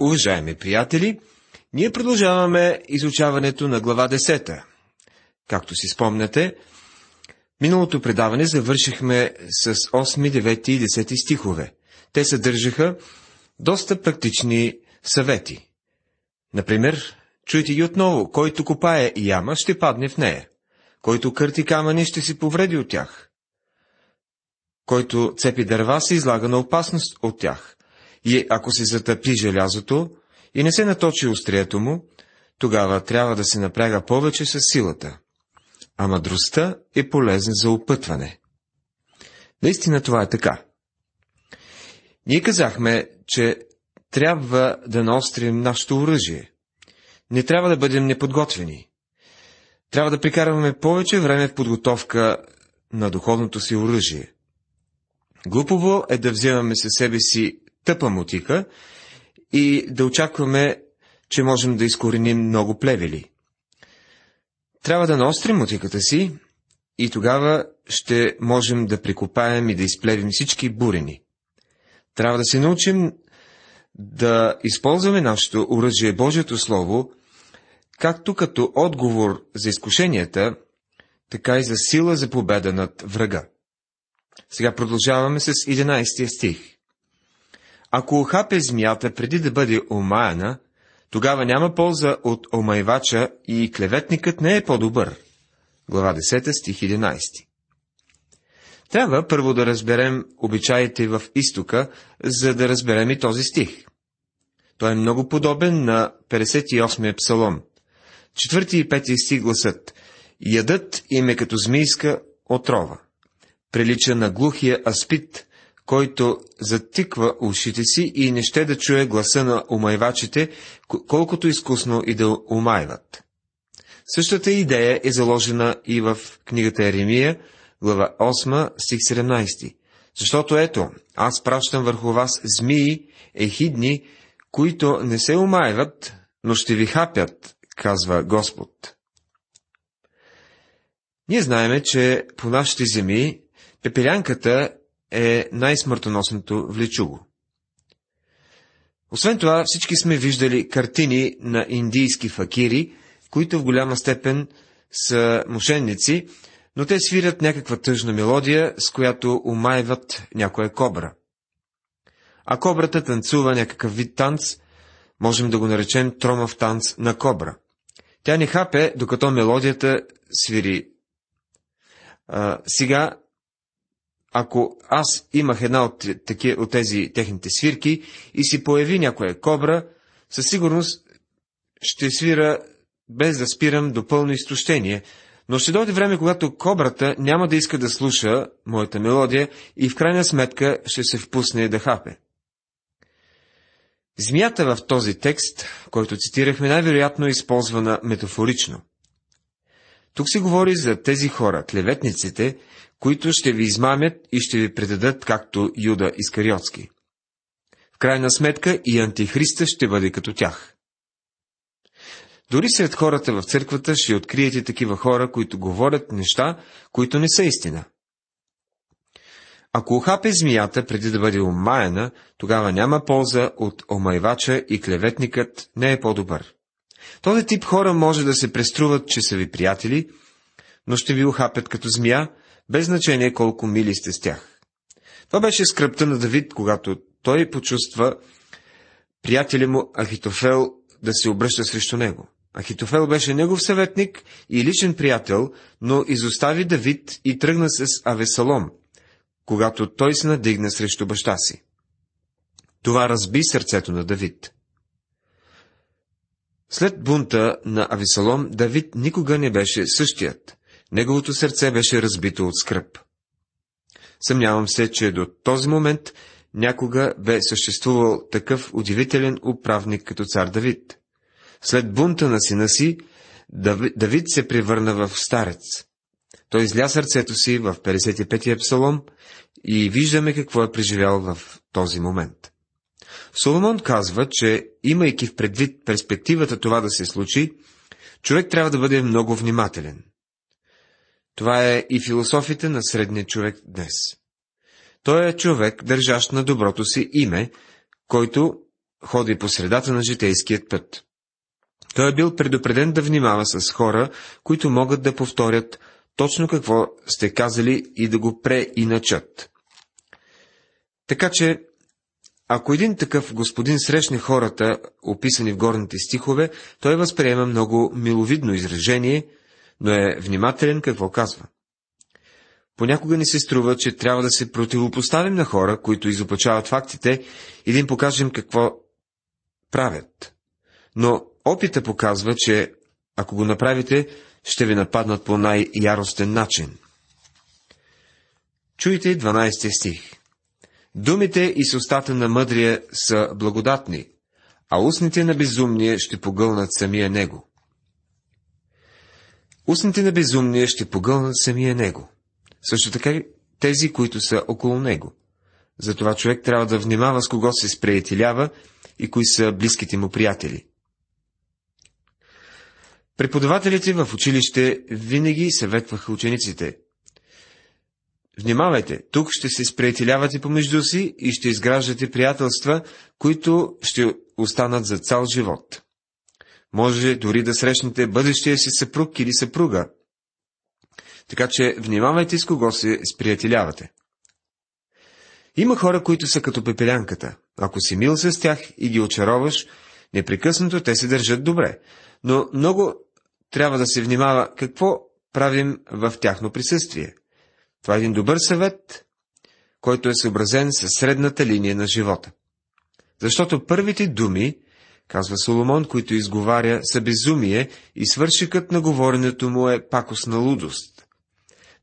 Уважаеми приятели, ние продължаваме изучаването на глава 10. Както си спомняте, миналото предаване завършихме с 8, 9 и 10 стихове. Те съдържаха доста практични съвети. Например, чуйте ги отново, който копае яма, ще падне в нея. Който кърти камъни, ще си повреди от тях. Който цепи дърва, се излага на опасност от тях. И ако се затъпи желязото и не се наточи острието му, тогава трябва да се напряга повече с силата. А мъдростта е полезна за опътване. Наистина това е така. Ние казахме, че трябва да наострим нашето оръжие. Не трябва да бъдем неподготвени. Трябва да прикарваме повече време в подготовка на духовното си оръжие. Глупово е да вземаме със себе си тъпа мутика и да очакваме, че можем да изкореним много плевели. Трябва да наострим мутиката си и тогава ще можем да прикопаем и да изплевим всички бурени. Трябва да се научим да използваме нашето оръжие Божието Слово, както като отговор за изкушенията, така и за сила за победа над врага. Сега продължаваме с 11 стих. Ако охапе змията преди да бъде омаяна, тогава няма полза от омайвача и клеветникът не е по-добър. Глава 10, стих 11. Трябва първо да разберем обичаите в изтока, за да разберем и този стих. Той е много подобен на 58-я псалом. Четвърти и пети стих гласът Ядът им е като змийска отрова. Прилича на глухия аспит, който затиква ушите си и не ще да чуе гласа на умайвачите, колкото изкусно и да умайват. Същата идея е заложена и в книгата Еремия, глава 8, стих 17. Защото ето, аз пращам върху вас змии, ехидни, които не се умайват, но ще ви хапят, казва Господ. Ние знаеме, че по нашите земи пепелянката е най-смъртоносното влечуго. Освен това, всички сме виждали картини на индийски факири, които в голяма степен са мошенници, но те свирят някаква тъжна мелодия, с която умайват някоя кобра. А кобрата танцува някакъв вид танц, можем да го наречем тромав танц на кобра. Тя не хапе, докато мелодията свири. А, сега ако аз имах една от, таки, от тези техните свирки и си появи някоя кобра, със сигурност ще свира без да спирам до пълно изтощение, но ще дойде време, когато кобрата няма да иска да слуша моята мелодия и в крайна сметка ще се впусне да хапе. Змията в този текст, който цитирахме, най-вероятно е използвана метафорично. Тук се говори за тези хора, клеветниците, които ще ви измамят и ще ви предадат, както Юда Искариотски. В крайна сметка и антихриста ще бъде като тях. Дори сред хората в църквата ще откриете такива хора, които говорят неща, които не са истина. Ако охапе змията преди да бъде омаяна, тогава няма полза от омайвача и клеветникът не е по-добър. Този тип хора може да се преструват, че са ви приятели, но ще ви охапят като змия, без значение колко мили сте с тях. Това беше скръпта на Давид, когато той почувства приятеля му Ахитофел да се обръща срещу него. Ахитофел беше негов съветник и личен приятел, но изостави Давид и тръгна с Авесалом, когато той се надигна срещу баща си. Това разби сърцето на Давид. След бунта на Авесалом, Давид никога не беше същият. Неговото сърце беше разбито от скръп. Съмнявам се, че до този момент някога бе съществувал такъв удивителен управник като цар Давид. След бунта на сина си, Давид се превърна в старец. Той изля сърцето си в 55-я псалом и виждаме какво е преживял в този момент. Соломон казва, че имайки в предвид перспективата това да се случи, човек трябва да бъде много внимателен – това е и философите на средния човек днес. Той е човек, държащ на доброто си име, който ходи по средата на житейският път. Той е бил предупреден да внимава с хора, които могат да повторят точно какво сте казали и да го преиначат. Така че, ако един такъв господин срещне хората, описани в горните стихове, той възприема много миловидно изражение, но е внимателен какво казва. Понякога ни се струва, че трябва да се противопоставим на хора, които изопачават фактите и да им покажем какво правят. Но опита показва, че ако го направите, ще ви нападнат по най-яростен начин. Чуйте 12 стих. Думите и с устата на мъдрия са благодатни, а устните на безумния ще погълнат самия него. Устните на безумния ще погълнат самия него. Също така тези, които са около него. Затова човек трябва да внимава с кого се сприятелява и кои са близките му приятели. Преподавателите в училище винаги съветваха учениците. Внимавайте, тук ще се сприятелявате помежду си и ще изграждате приятелства, които ще останат за цял живот. Може дори да срещнете бъдещия си съпруг или съпруга. Така че внимавайте с кого се сприятелявате. Има хора, които са като пепелянката. Ако си мил с тях и ги очароваш, непрекъснато те се държат добре. Но много трябва да се внимава какво правим в тяхно присъствие. Това е един добър съвет, който е съобразен с средната линия на живота. Защото първите думи, казва Соломон, които изговаря, са безумие и свършикът на говоренето му е пакостна лудост.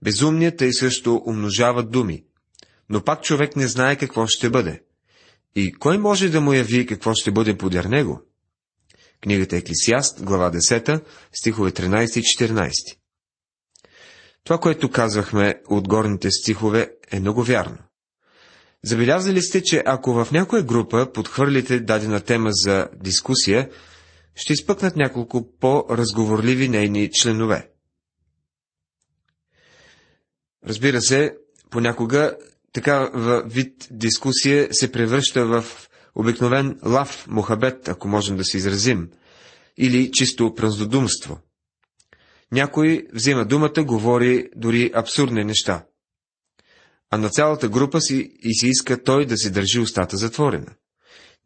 Безумният и също умножава думи, но пак човек не знае какво ще бъде. И кой може да му яви какво ще бъде подер него? Книгата Еклисиаст, глава 10, стихове 13 и 14. Това, което казвахме от горните стихове, е много вярно. Забелязали сте, че ако в някоя група подхвърлите дадена тема за дискусия, ще изпъкнат няколко по-разговорливи нейни членове. Разбира се, понякога такава вид дискусия се превръща в обикновен лав мухабет, ако можем да се изразим, или чисто праздодумство. Някой взима думата, говори дори абсурдни неща. А на цялата група си и си иска той да си държи устата затворена.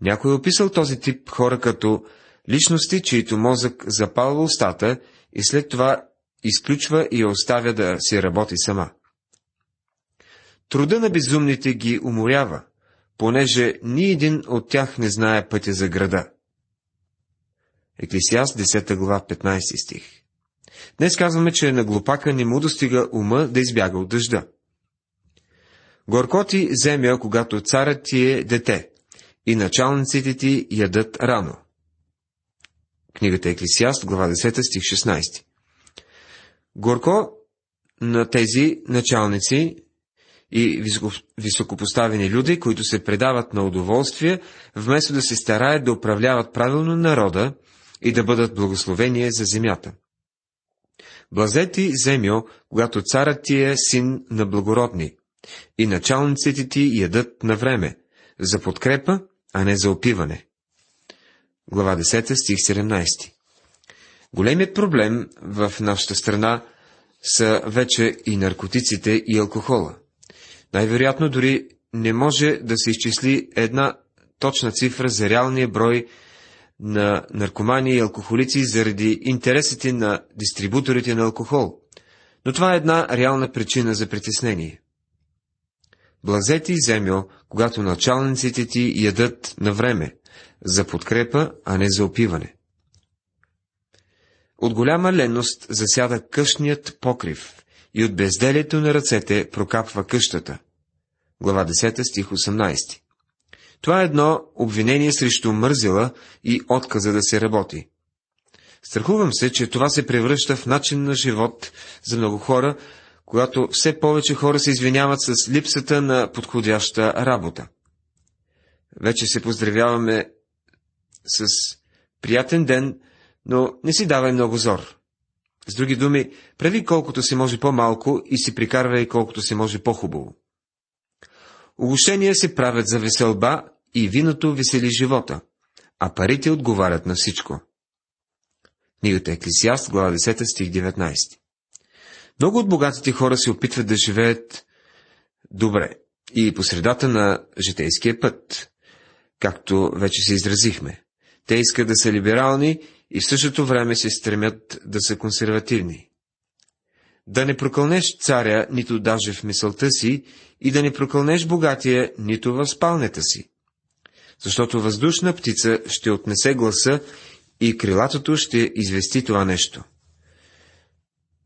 Някой е описал този тип хора като личности, чието мозък запалва устата и след това изключва и я оставя да си работи сама. Труда на безумните ги уморява, понеже ни един от тях не знае пътя за града. Еклисиаст 10 глава 15 стих Днес казваме, че на глупака не му достига ума да избяга от дъжда. Горко ти земя, когато царът ти е дете, и началниците ти ядат рано. Книгата Еклисиаст, глава 10, стих 16. Горко на тези началници и високопоставени люди, които се предават на удоволствие, вместо да се стараят да управляват правилно народа и да бъдат благословение за земята. Блазети земю, когато царът ти е син на благородни, и началниците ти ядат на време, за подкрепа, а не за опиване. Глава 10, стих 17 Големият проблем в нашата страна са вече и наркотиците и алкохола. Най-вероятно дори не може да се изчисли една точна цифра за реалния брой на наркомани и алкохолици заради интересите на дистрибуторите на алкохол. Но това е една реална причина за притеснение. Блазете и земю, когато началниците ти ядат на време, за подкрепа, а не за опиване. От голяма ленност засяда къщният покрив и от безделието на ръцете прокапва къщата. Глава 10, стих 18. Това е едно обвинение срещу мързела и отказа да се работи. Страхувам се, че това се превръща в начин на живот за много хора, когато все повече хора се извиняват с липсата на подходяща работа. Вече се поздравяваме с приятен ден, но не си давай много зор. С други думи, прави колкото се може по-малко и си прикарвай колкото се може по-хубаво. Огушения се правят за веселба и виното весели живота. а парите отговарят на всичко. Книгата Еклисиаст, глава 10, стих 19. Много от богатите хора се опитват да живеят добре и по средата на житейския път, както вече се изразихме. Те искат да са либерални и в същото време се стремят да са консервативни. Да не прокълнеш царя нито даже в мисълта си и да не прокълнеш богатия нито в спалнята си. Защото въздушна птица ще отнесе гласа и крилатото ще извести това нещо.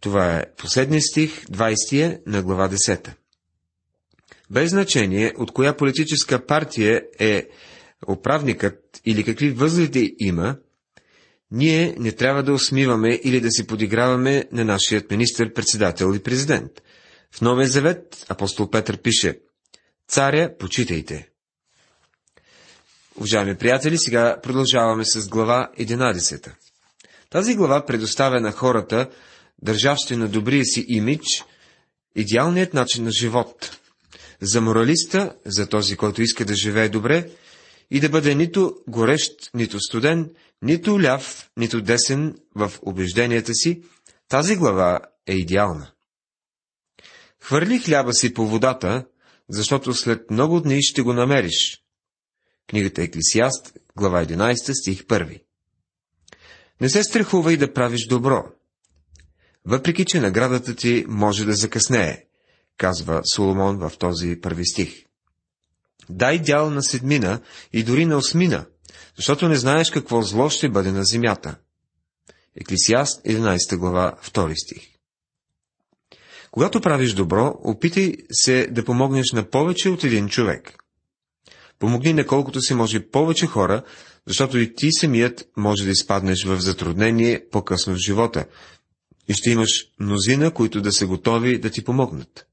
Това е последния стих, 20 на глава 10. Без значение от коя политическа партия е управникът или какви възгледи има, ние не трябва да усмиваме или да си подиграваме на нашият министър-председател и президент. В Новия завет апостол Петър пише Царя, почитайте. Уважаеми приятели, сега продължаваме с глава 11. Тази глава предоставя на хората, държащи на добрия си имидж, идеалният начин на живот. За моралиста, за този, който иска да живее добре, и да бъде нито горещ, нито студен, нито ляв, нито десен в убежденията си, тази глава е идеална. Хвърли хляба си по водата, защото след много дни ще го намериш. Книгата Еклисиаст, глава 11, стих 1. Не се страхувай да правиш добро, въпреки че наградата ти може да закъснее, казва Соломон в този първи стих. Дай дял на седмина и дори на осмина, защото не знаеш какво зло ще бъде на земята. Еклисиаст, 11 глава, 2 стих. Когато правиш добро, опитай се да помогнеш на повече от един човек. Помогни на колкото се може повече хора, защото и ти самият може да изпаднеш в затруднение по-късно в живота и ще имаш мнозина, които да са готови да ти помогнат.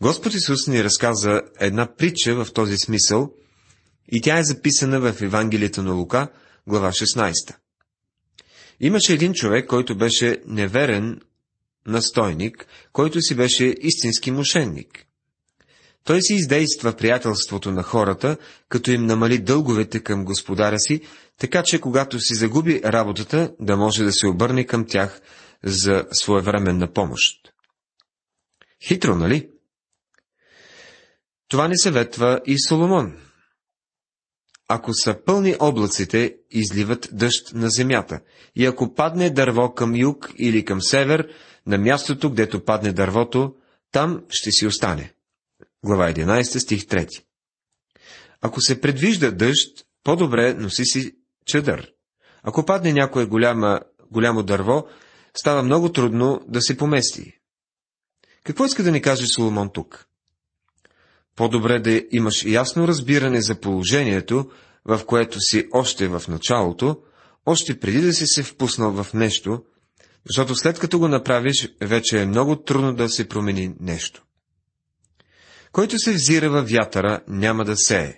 Господ Исус ни разказа една притча в този смисъл и тя е записана в Евангелието на Лука, глава 16. Имаше един човек, който беше неверен настойник, който си беше истински мошенник. Той си издейства приятелството на хората, като им намали дълговете към господаря си, така че когато си загуби работата, да може да се обърне към тях за своевременна помощ. Хитро, нали? Това ни съветва и Соломон. Ако са пълни облаците, изливат дъжд на земята, и ако падне дърво към юг или към север, на мястото, гдето падне дървото, там ще си остане. Глава 11, стих 3. Ако се предвижда дъжд, по-добре носи си чадър. Ако падне някое голяма, голямо дърво, става много трудно да се помести. Какво иска да ни каже Соломон тук? По-добре да имаш ясно разбиране за положението, в което си още в началото, още преди да си се впуснал в нещо, защото след като го направиш, вече е много трудно да се промени нещо. Който се взира във вятъра, няма да сее,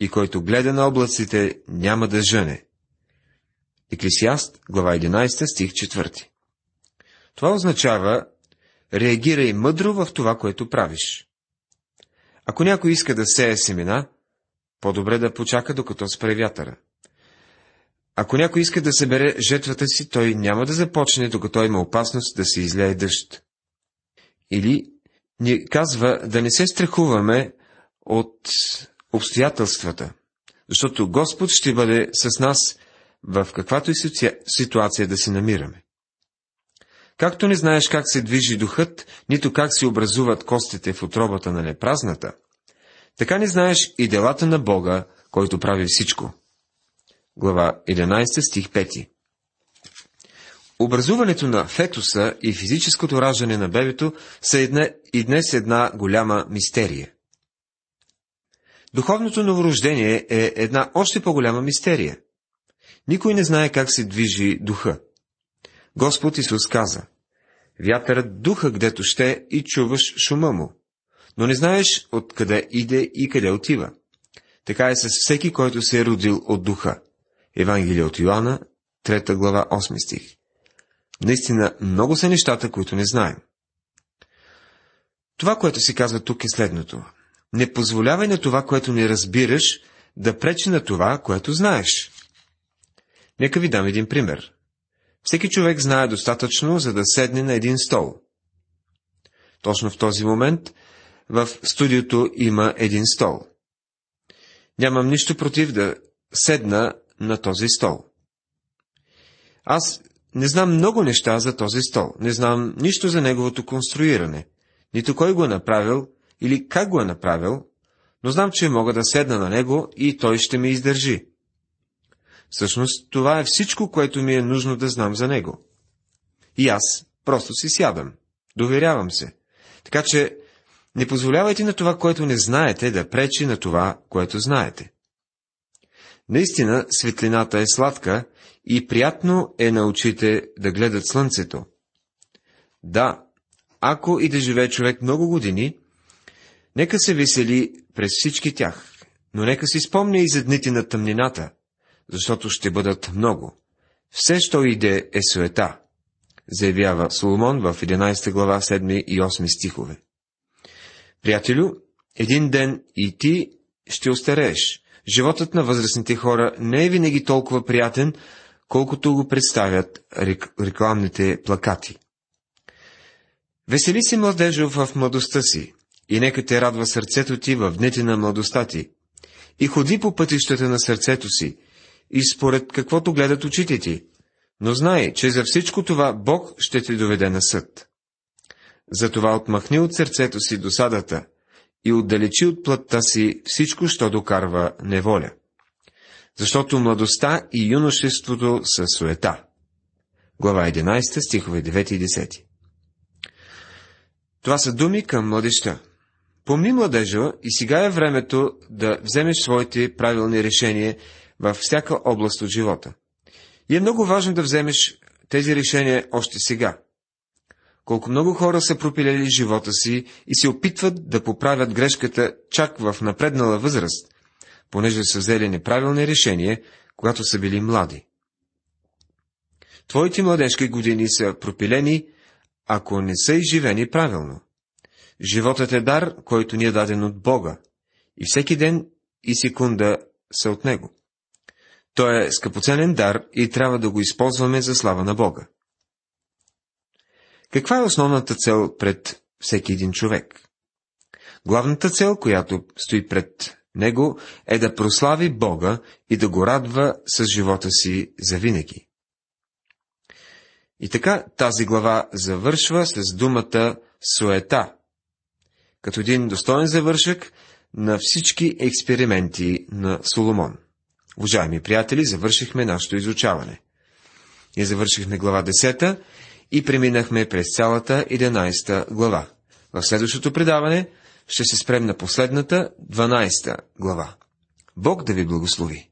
и който гледа на облаците, няма да жъне. Еклесиаст, глава 11, стих 4. Това означава, реагирай мъдро в това, което правиш. Ако някой иска да сее семена, по-добре да почака, докато спре вятъра. Ако някой иска да събере жетвата си, той няма да започне, докато има опасност да се излее дъжд. Или ни казва да не се страхуваме от обстоятелствата, защото Господ ще бъде с нас в каквато и ситуация да се намираме. Както не знаеш как се движи духът, нито как се образуват костите в отробата на непразната, така не знаеш и делата на Бога, който прави всичко. Глава 11, стих 5 Образуването на фетуса и физическото раждане на бебето са една, и днес една голяма мистерия. Духовното новорождение е една още по-голяма мистерия. Никой не знае как се движи духа. Господ Исус каза, Вятърът духа гдето ще и чуваш шума му, но не знаеш откъде иде и къде отива. Така е с всеки, който се е родил от духа. Евангелие от Йоанна, 3 глава, 8 стих. Наистина, много са нещата, които не знаем. Това, което си казва тук е следното. Не позволявай на това, което не разбираш, да пречи на това, което знаеш. Нека ви дам един пример. Всеки човек знае достатъчно, за да седне на един стол. Точно в този момент в студиото има един стол. Нямам нищо против да седна на този стол. Аз не знам много неща за този стол. Не знам нищо за неговото конструиране. Нито кой го е направил или как го е направил, но знам, че мога да седна на него и той ще ме издържи. Всъщност, това е всичко, което ми е нужно да знам за него. И аз просто си сядам. Доверявам се. Така че не позволявайте на това, което не знаете, да пречи на това, което знаете. Наистина, светлината е сладка и приятно е на очите да гледат слънцето. Да, ако и да живее човек много години, нека се весели през всички тях, но нека си спомня и за дните на тъмнината, защото ще бъдат много. Все, що иде, е суета, заявява Соломон в 11 глава 7 и 8 стихове. Приятелю, един ден и ти ще остарееш. Животът на възрастните хора не е винаги толкова приятен, колкото го представят рекламните плакати. Весели си, младежо, в младостта си, и нека те радва сърцето ти в дните на младостта ти. И ходи по пътищата на сърцето си, и според каквото гледат очите ти, но знай, че за всичко това Бог ще те доведе на съд. Затова отмахни от сърцето си досадата и отдалечи от плътта си всичко, що докарва неволя. Защото младостта и юношеството са суета. Глава 11, стихове 9 и 10. Това са думи към младеща. Помни младежа и сега е времето да вземеш своите правилни решения във всяка област от живота. И е много важно да вземеш тези решения още сега. Колко много хора са пропилели живота си и се опитват да поправят грешката чак в напреднала възраст, понеже са взели неправилни решения, когато са били млади. Твоите младежки години са пропилени, ако не са изживени правилно. Животът е дар, който ни е даден от Бога, и всеки ден и секунда са от Него. Той е скъпоценен дар и трябва да го използваме за слава на Бога. Каква е основната цел пред всеки един човек? Главната цел, която стои пред него, е да прослави Бога и да го радва с живота си завинаги. И така тази глава завършва с думата суета, като един достоен завършък на всички експерименти на Соломон. Уважаеми приятели, завършихме нашето изучаване. Ние завършихме глава 10 и преминахме през цялата 11 глава. В следващото предаване ще се спрем на последната 12 глава. Бог да ви благослови!